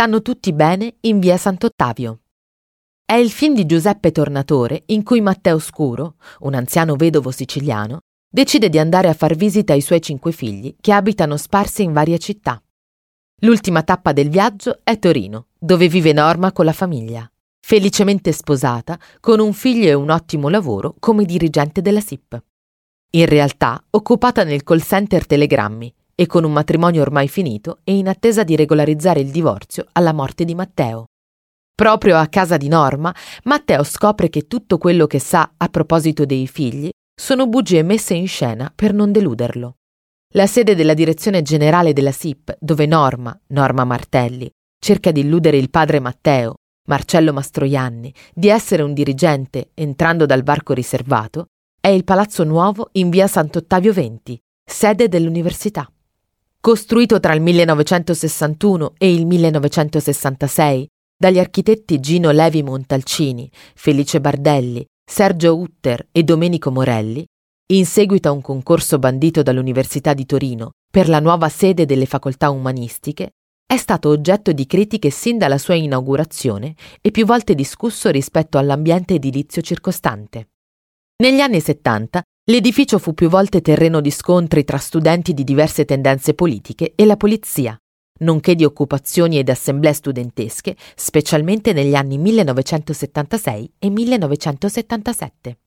Stanno tutti bene in via Sant'Ottavio. È il film di Giuseppe Tornatore in cui Matteo Scuro, un anziano vedovo siciliano, decide di andare a far visita ai suoi cinque figli che abitano sparsi in varie città. L'ultima tappa del viaggio è Torino, dove vive Norma con la famiglia, felicemente sposata, con un figlio e un ottimo lavoro come dirigente della SIP. In realtà occupata nel call center Telegrammi e con un matrimonio ormai finito e in attesa di regolarizzare il divorzio alla morte di Matteo. Proprio a casa di Norma, Matteo scopre che tutto quello che sa a proposito dei figli sono bugie messe in scena per non deluderlo. La sede della direzione generale della SIP, dove Norma, Norma Martelli, cerca di illudere il padre Matteo, Marcello Mastroianni, di essere un dirigente entrando dal varco riservato, è il Palazzo Nuovo in via Sant'Ottavio 20, sede dell'università. Costruito tra il 1961 e il 1966 dagli architetti Gino Levi Montalcini, Felice Bardelli, Sergio Utter e Domenico Morelli, in seguito a un concorso bandito dall'Università di Torino per la nuova sede delle facoltà umanistiche, è stato oggetto di critiche sin dalla sua inaugurazione e più volte discusso rispetto all'ambiente edilizio circostante. Negli anni 70 l'edificio fu più volte terreno di scontri tra studenti di diverse tendenze politiche e la polizia, nonché di occupazioni ed assemblee studentesche, specialmente negli anni 1976 e 1977.